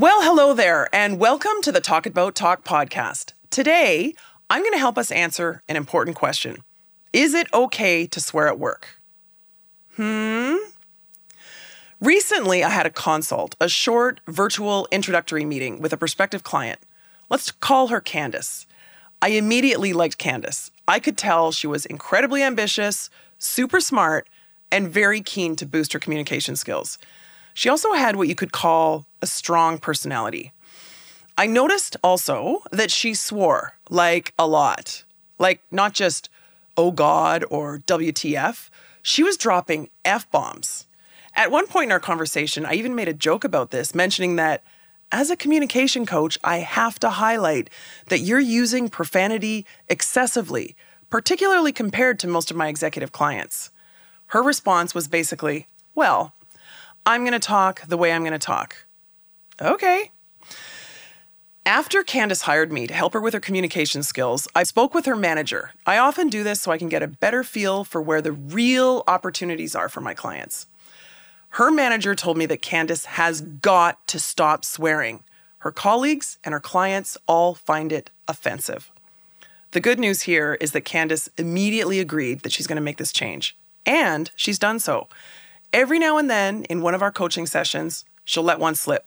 Well, hello there, and welcome to the Talk About Talk podcast. Today, I'm going to help us answer an important question Is it okay to swear at work? Hmm? Recently, I had a consult, a short virtual introductory meeting with a prospective client. Let's call her Candace. I immediately liked Candace. I could tell she was incredibly ambitious, super smart, and very keen to boost her communication skills. She also had what you could call a strong personality. I noticed also that she swore like a lot, like not just oh God or WTF. She was dropping F bombs. At one point in our conversation, I even made a joke about this, mentioning that as a communication coach, I have to highlight that you're using profanity excessively, particularly compared to most of my executive clients. Her response was basically, Well, I'm going to talk the way I'm going to talk. Okay. After Candace hired me to help her with her communication skills, I spoke with her manager. I often do this so I can get a better feel for where the real opportunities are for my clients. Her manager told me that Candace has got to stop swearing. Her colleagues and her clients all find it offensive. The good news here is that Candace immediately agreed that she's going to make this change, and she's done so. Every now and then, in one of our coaching sessions, she'll let one slip.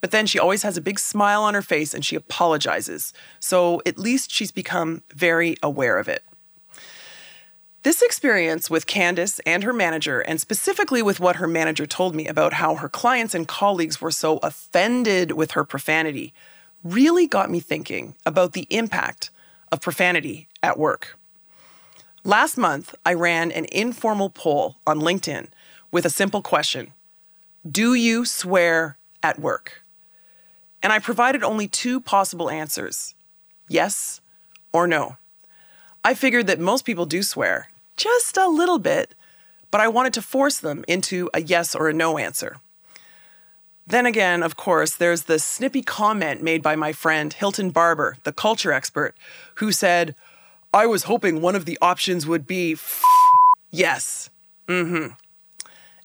But then she always has a big smile on her face and she apologizes. So at least she's become very aware of it. This experience with Candace and her manager, and specifically with what her manager told me about how her clients and colleagues were so offended with her profanity, really got me thinking about the impact of profanity at work. Last month, I ran an informal poll on LinkedIn with a simple question Do you swear at work? And I provided only two possible answers yes or no. I figured that most people do swear, just a little bit, but I wanted to force them into a yes or a no answer. Then again, of course, there's the snippy comment made by my friend Hilton Barber, the culture expert, who said, I was hoping one of the options would be yes. Mm hmm.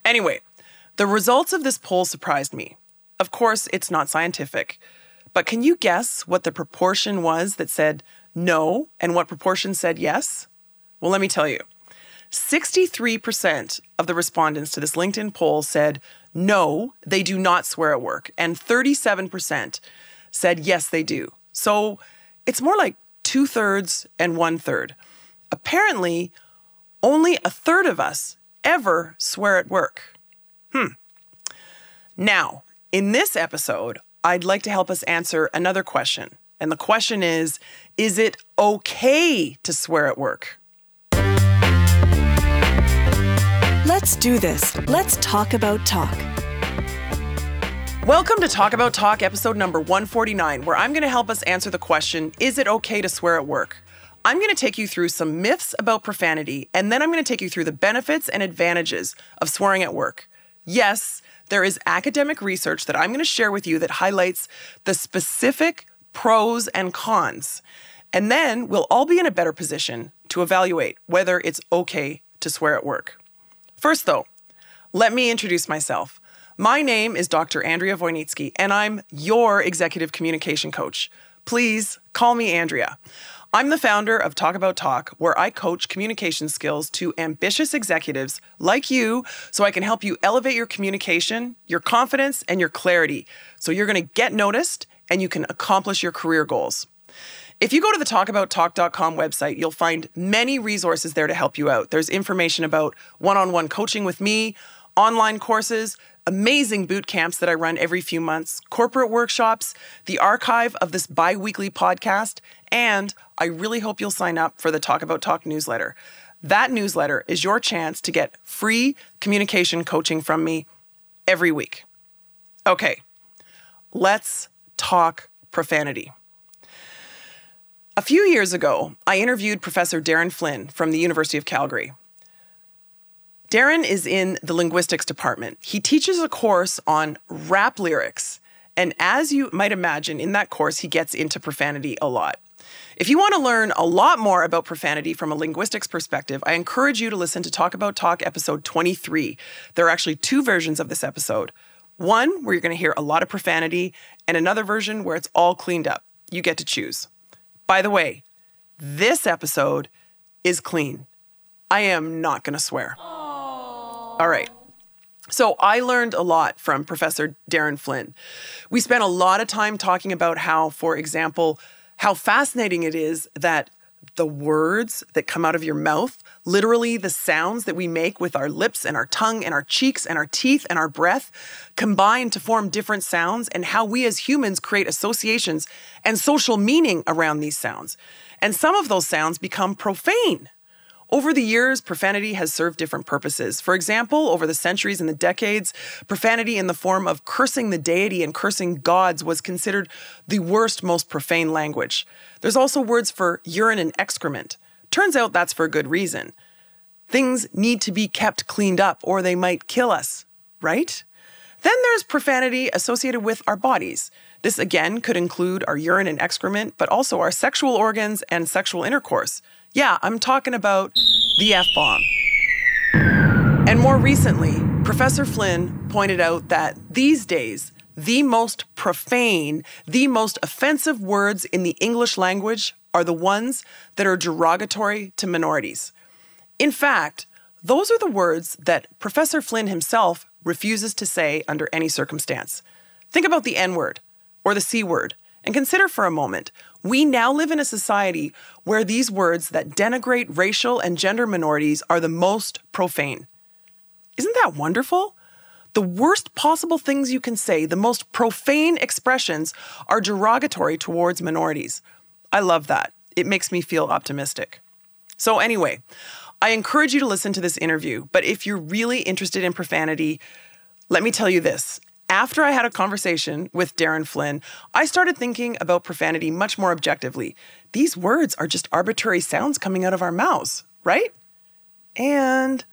Anyway, the results of this poll surprised me. Of course, it's not scientific, but can you guess what the proportion was that said no and what proportion said yes? Well, let me tell you. 63% of the respondents to this LinkedIn poll said no, they do not swear at work, and 37% said yes, they do. So it's more like two thirds and one third. Apparently, only a third of us ever swear at work. Hmm. Now, in this episode, I'd like to help us answer another question. And the question is Is it okay to swear at work? Let's do this. Let's talk about talk. Welcome to Talk About Talk, episode number 149, where I'm going to help us answer the question Is it okay to swear at work? I'm going to take you through some myths about profanity, and then I'm going to take you through the benefits and advantages of swearing at work. Yes, there is academic research that I'm going to share with you that highlights the specific pros and cons. And then we'll all be in a better position to evaluate whether it's okay to swear at work. First, though, let me introduce myself. My name is Dr. Andrea Wojnicki, and I'm your executive communication coach. Please call me Andrea. I'm the founder of Talk About Talk, where I coach communication skills to ambitious executives like you so I can help you elevate your communication, your confidence, and your clarity so you're going to get noticed and you can accomplish your career goals. If you go to the talkabouttalk.com website, you'll find many resources there to help you out. There's information about one on one coaching with me, online courses, amazing boot camps that I run every few months, corporate workshops, the archive of this bi weekly podcast, and I really hope you'll sign up for the Talk About Talk newsletter. That newsletter is your chance to get free communication coaching from me every week. Okay, let's talk profanity. A few years ago, I interviewed Professor Darin Flynn from the University of Calgary. Darin is in the linguistics department. He teaches a course on rap lyrics. And as you might imagine, in that course, he gets into profanity a lot. If you want to learn a lot more about profanity from a linguistics perspective, I encourage you to listen to Talk About Talk episode 23. There are actually two versions of this episode. One where you're going to hear a lot of profanity, and another version where it's all cleaned up. You get to choose. By the way, this episode is clean. I am not going to swear. All right. So I learned a lot from Professor Darin Flynn. We spent a lot of time talking about how, for example, how fascinating it is that the words that come out of your mouth, literally the sounds that we make with our lips and our tongue and our cheeks and our teeth and our breath, combine to form different sounds, and how we as humans create associations and social meaning around these sounds. And some of those sounds become profane. Over the years, profanity has served different purposes. For example, over the centuries and the decades, profanity in the form of cursing the deity and cursing gods was considered the worst, most profane language. There's also words for urine and excrement. Turns out that's for a good reason. Things need to be kept cleaned up or they might kill us, right? Then there's profanity associated with our bodies. This again could include our urine and excrement, but also our sexual organs and sexual intercourse. Yeah, I'm talking about the F bomb. And more recently, Professor Flynn pointed out that these days, the most profane, the most offensive words in the English language are the ones that are derogatory to minorities. In fact, those are the words that Professor Flynn himself refuses to say under any circumstance. Think about the N word or the C word and consider for a moment we now live in a society where these words that denigrate racial and gender minorities are the most profane. Isn't that wonderful? The worst possible things you can say, the most profane expressions, are derogatory towards minorities. I love that. It makes me feel optimistic. So, anyway, I encourage you to listen to this interview, but if you're really interested in profanity, let me tell you this after I had a conversation with Darin Flynn, I started thinking about profanity much more objectively. These words are just arbitrary sounds coming out of our mouths, right? And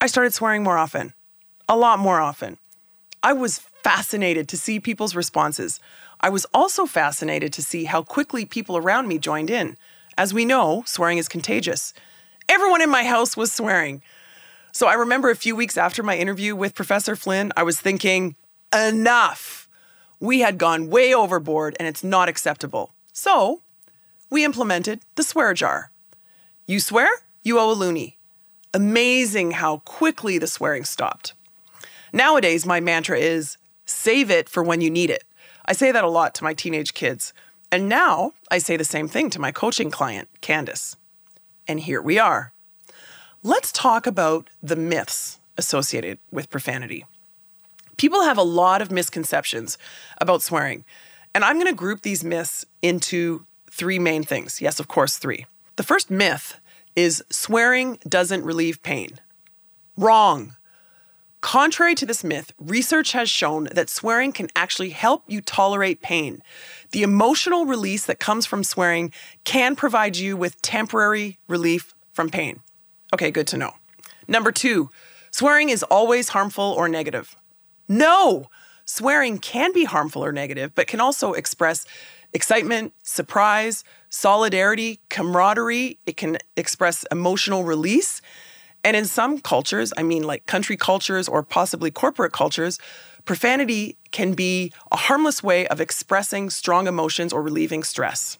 I started swearing more often, a lot more often. I was fascinated to see people's responses. I was also fascinated to see how quickly people around me joined in. As we know, swearing is contagious. Everyone in my house was swearing. So I remember a few weeks after my interview with Professor Flynn, I was thinking, enough. We had gone way overboard and it's not acceptable. So we implemented the swear jar. You swear, you owe a loonie. Amazing how quickly the swearing stopped. Nowadays, my mantra is save it for when you need it. I say that a lot to my teenage kids. And now I say the same thing to my coaching client, Candace. And here we are. Let's talk about the myths associated with profanity people have a lot of misconceptions about swearing. And I'm going to group these myths into three main things. Yes, of course, three. The first myth is swearing doesn't relieve pain. Wrong. Contrary to this myth, research has shown that swearing can actually help you tolerate pain. The emotional release that comes from swearing can provide you with temporary relief from pain. Okay, good to know. Number two, swearing is always harmful or negative. No! Swearing can be harmful or negative, but can also express excitement, surprise, solidarity, camaraderie. It can express emotional release. And in some cultures, I mean like country cultures or possibly corporate cultures, profanity can be a harmless way of expressing strong emotions or relieving stress.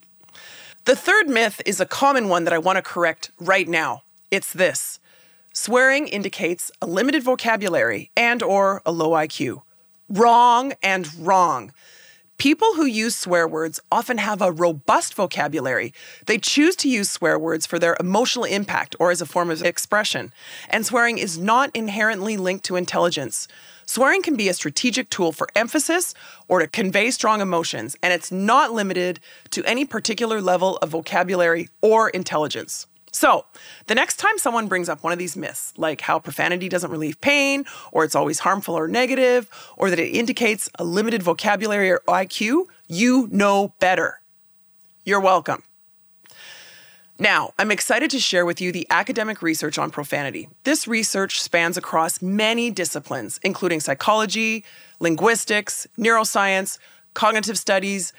The third myth is a common one that I want to correct right now. It's this Swearing indicates a limited vocabulary and or a low IQ. Wrong and wrong. People who use swear words often have a robust vocabulary. They choose to use swear words for their emotional impact or as a form of expression. And swearing is not inherently linked to intelligence. Swearing can be a strategic tool for emphasis or to convey strong emotions, and it's not limited to any particular level of vocabulary or intelligence. So, the next time someone brings up one of these myths, like how profanity doesn't relieve pain, or it's always harmful or negative, or that it indicates a limited vocabulary or IQ, you know better. You're welcome. Now, I'm excited to share with you the academic research on profanity. This research spans across many disciplines, including psychology, linguistics, neuroscience, cognitive studies,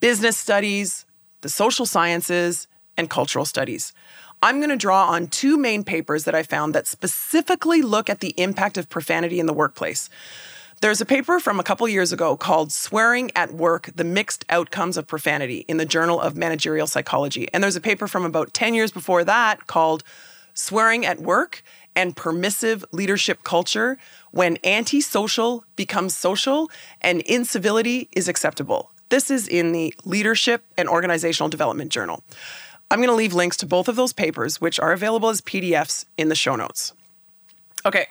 business studies, the social sciences, and cultural studies. I'm going to draw on two main papers that I found that specifically look at the impact of profanity in the workplace. There's a paper from a couple years ago called Swearing at Work The Mixed Outcomes of Profanity in the Journal of Managerial Psychology. And there's a paper from about 10 years before that called Swearing at Work and Permissive Leadership Culture When Antisocial Becomes Social and Incivility is Acceptable. This is in the Leadership and Organizational Development Journal. I'm going to leave links to both of those papers, which are available as PDFs in the show notes. Okay,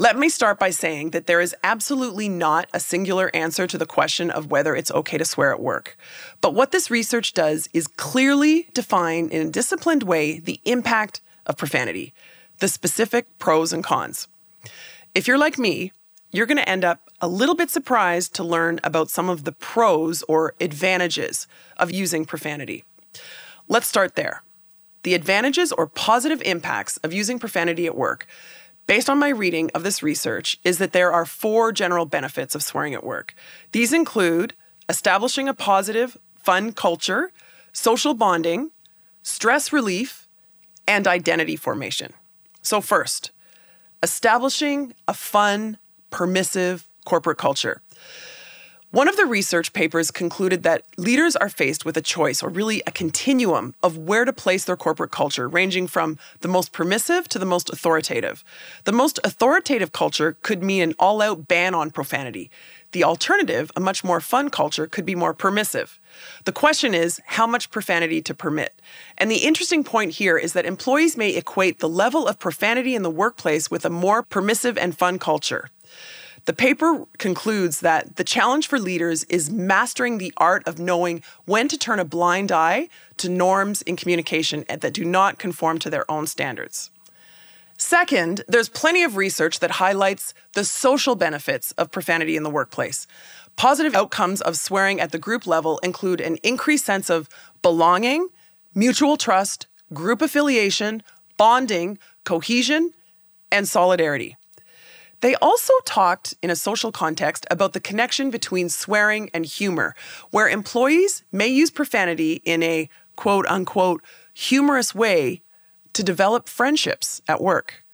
let me start by saying that there is absolutely not a singular answer to the question of whether it's okay to swear at work. But what this research does is clearly define in a disciplined way the impact of profanity, the specific pros and cons. If you're like me, you're going to end up a little bit surprised to learn about some of the pros or advantages of using profanity. Let's start there. The advantages or positive impacts of using profanity at work based on my reading of this research, is that there are four general benefits of swearing at work. These include establishing a positive, fun culture, social bonding, stress relief, and identity formation. So, first, establishing a fun, permissive corporate culture. One of the research papers concluded that leaders are faced with a choice, or really a continuum, of where to place their corporate culture, ranging from the most permissive to the most authoritative. The most authoritative culture could mean an all out ban on profanity. The alternative, a much more fun culture, could be more permissive. The question is how much profanity to permit. And the interesting point here is that employees may equate the level of profanity in the workplace with a more permissive and fun culture. The paper concludes that the challenge for leaders is mastering the art of knowing when to turn a blind eye to norms in communication that do not conform to their own standards. Second, there's plenty of research that highlights the social benefits of profanity in the workplace. Positive outcomes of swearing at the group level include an increased sense of belonging, mutual trust, group affiliation, bonding, cohesion, and solidarity. They also talked in a social context about the connection between swearing and humor, where employees may use profanity in a quote unquote humorous way to develop friendships at work.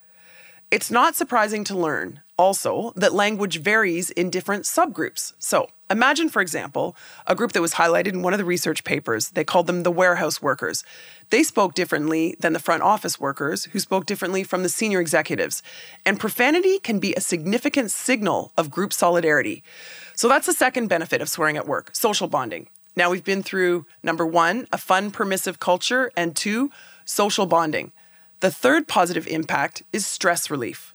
It's not surprising to learn also that language varies in different subgroups. So, imagine, for example, a group that was highlighted in one of the research papers. They called them the warehouse workers. They spoke differently than the front office workers, who spoke differently from the senior executives. And profanity can be a significant signal of group solidarity. So, that's the second benefit of swearing at work social bonding. Now, we've been through number one, a fun, permissive culture, and two, social bonding. The third positive impact is stress relief.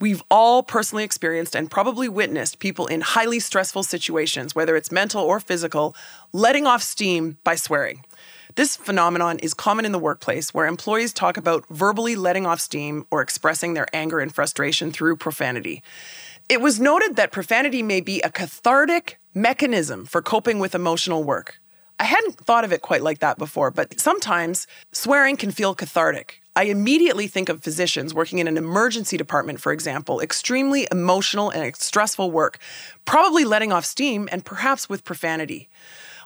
We've all personally experienced and probably witnessed people in highly stressful situations, whether it's mental or physical, letting off steam by swearing. This phenomenon is common in the workplace where employees talk about verbally letting off steam or expressing their anger and frustration through profanity. It was noted that profanity may be a cathartic mechanism for coping with emotional work. I hadn't thought of it quite like that before, but sometimes swearing can feel cathartic. I immediately think of physicians working in an emergency department, for example, extremely emotional and stressful work, probably letting off steam and perhaps with profanity.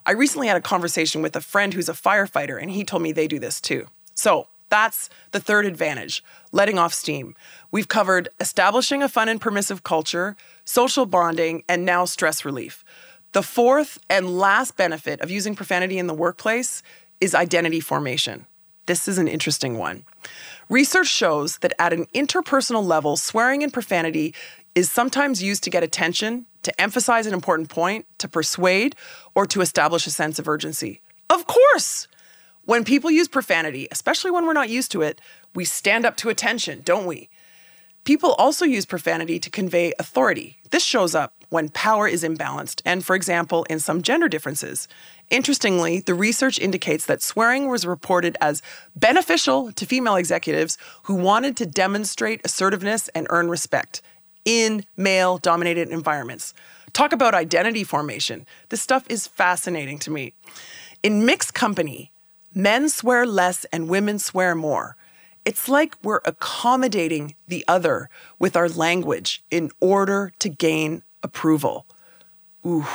I recently had a conversation with a friend who's a firefighter, and he told me they do this too. So that's the third advantage letting off steam. We've covered establishing a fun and permissive culture, social bonding, and now stress relief. The fourth and last benefit of using profanity in the workplace is identity formation. This is an interesting one. Research shows that at an interpersonal level, swearing and profanity is sometimes used to get attention, to emphasize an important point, to persuade, or to establish a sense of urgency. Of course! When people use profanity, especially when we're not used to it, we stand up to attention, don't we? People also use profanity to convey authority. This shows up when power is imbalanced, and for example, in some gender differences. Interestingly, the research indicates that swearing was reported as beneficial to female executives who wanted to demonstrate assertiveness and earn respect in male dominated environments. Talk about identity formation. This stuff is fascinating to me. In mixed company, men swear less and women swear more. It's like we're accommodating the other with our language in order to gain approval. Ooh.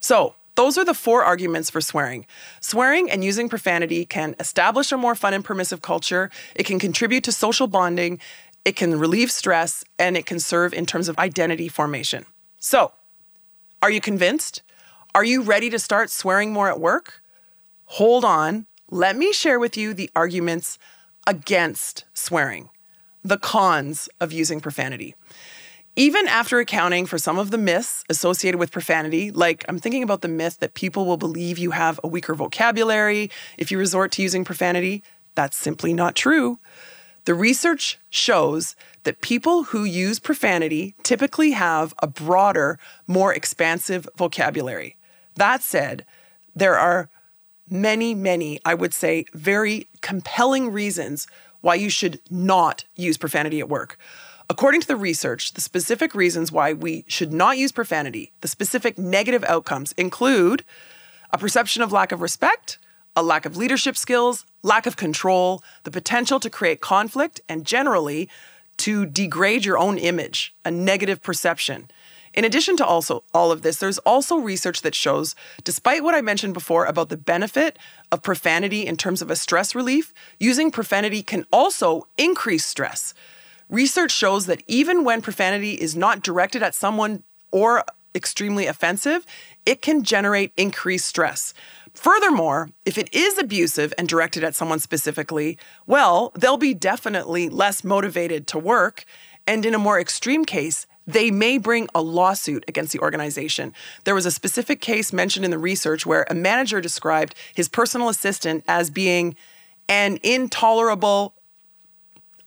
So, those are the four arguments for swearing. Swearing and using profanity can establish a more fun and permissive culture, it can contribute to social bonding, it can relieve stress, and it can serve in terms of identity formation. So, are you convinced? Are you ready to start swearing more at work? Hold on. Let me share with you the arguments against swearing, the cons of using profanity. Even after accounting for some of the myths associated with profanity, like I'm thinking about the myth that people will believe you have a weaker vocabulary if you resort to using profanity, that's simply not true. The research shows that people who use profanity typically have a broader, more expansive vocabulary. That said, there are many, many, I would say, very compelling reasons why you should not use profanity at work. According to the research, the specific reasons why we should not use profanity, the specific negative outcomes include a perception of lack of respect, a lack of leadership skills, lack of control, the potential to create conflict, and generally to degrade your own image, a negative perception. In addition to also all of this, there's also research that shows, despite what I mentioned before about the benefit of profanity in terms of a stress relief, using profanity can also increase stress. Research shows that even when profanity is not directed at someone or extremely offensive, it can generate increased stress. Furthermore, if it is abusive and directed at someone specifically, well, they'll be definitely less motivated to work. And in a more extreme case, they may bring a lawsuit against the organization. There was a specific case mentioned in the research where a manager described his personal assistant as being an intolerable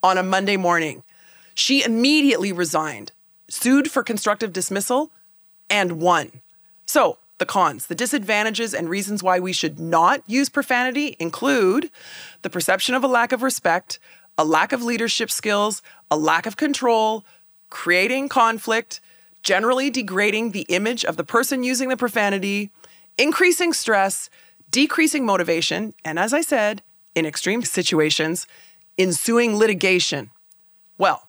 on a Monday morning. She immediately resigned, sued for constructive dismissal, and won. So, the cons, the disadvantages, and reasons why we should not use profanity include the perception of a lack of respect, a lack of leadership skills, a lack of control, creating conflict, generally degrading the image of the person using the profanity, increasing stress, decreasing motivation, and as I said, in extreme situations, ensuing litigation. Well,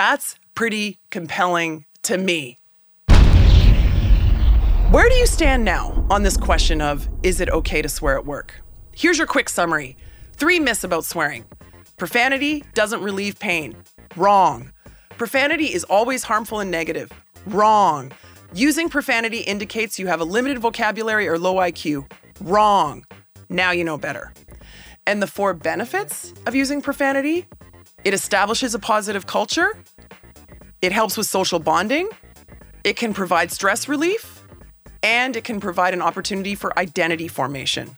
that's pretty compelling to me. Where do you stand now on this question of is it okay to swear at work? Here's your quick summary three myths about swearing. Profanity doesn't relieve pain. Wrong. Profanity is always harmful and negative. Wrong. Using profanity indicates you have a limited vocabulary or low IQ. Wrong. Now you know better. And the four benefits of using profanity it establishes a positive culture, it helps with social bonding, it can provide stress relief, and it can provide an opportunity for identity formation.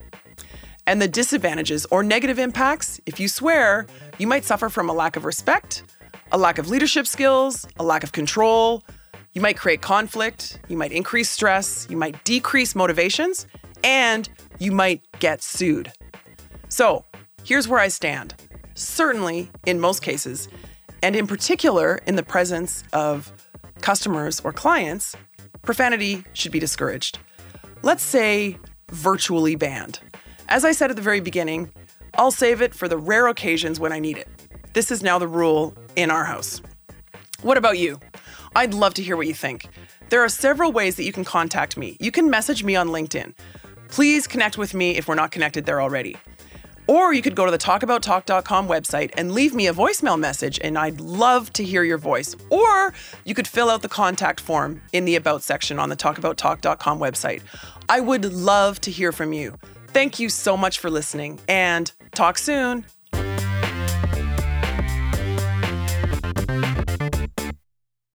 And the disadvantages or negative impacts if you swear, you might suffer from a lack of respect, a lack of leadership skills, a lack of control. You might create conflict, you might increase stress, you might decrease motivations, and you might get sued. So, here's where I stand. Certainly, in most cases, and in particular in the presence of customers or clients, profanity should be discouraged. Let's say virtually banned. As I said at the very beginning, I'll save it for the rare occasions when I need it. This is now the rule in our house. What about you? I'd love to hear what you think. There are several ways that you can contact me. You can message me on LinkedIn. Please connect with me if we're not connected there already. Or you could go to the talkabouttalk.com website and leave me a voicemail message, and I'd love to hear your voice. Or you could fill out the contact form in the About section on the talkabouttalk.com website. I would love to hear from you. Thank you so much for listening, and talk soon.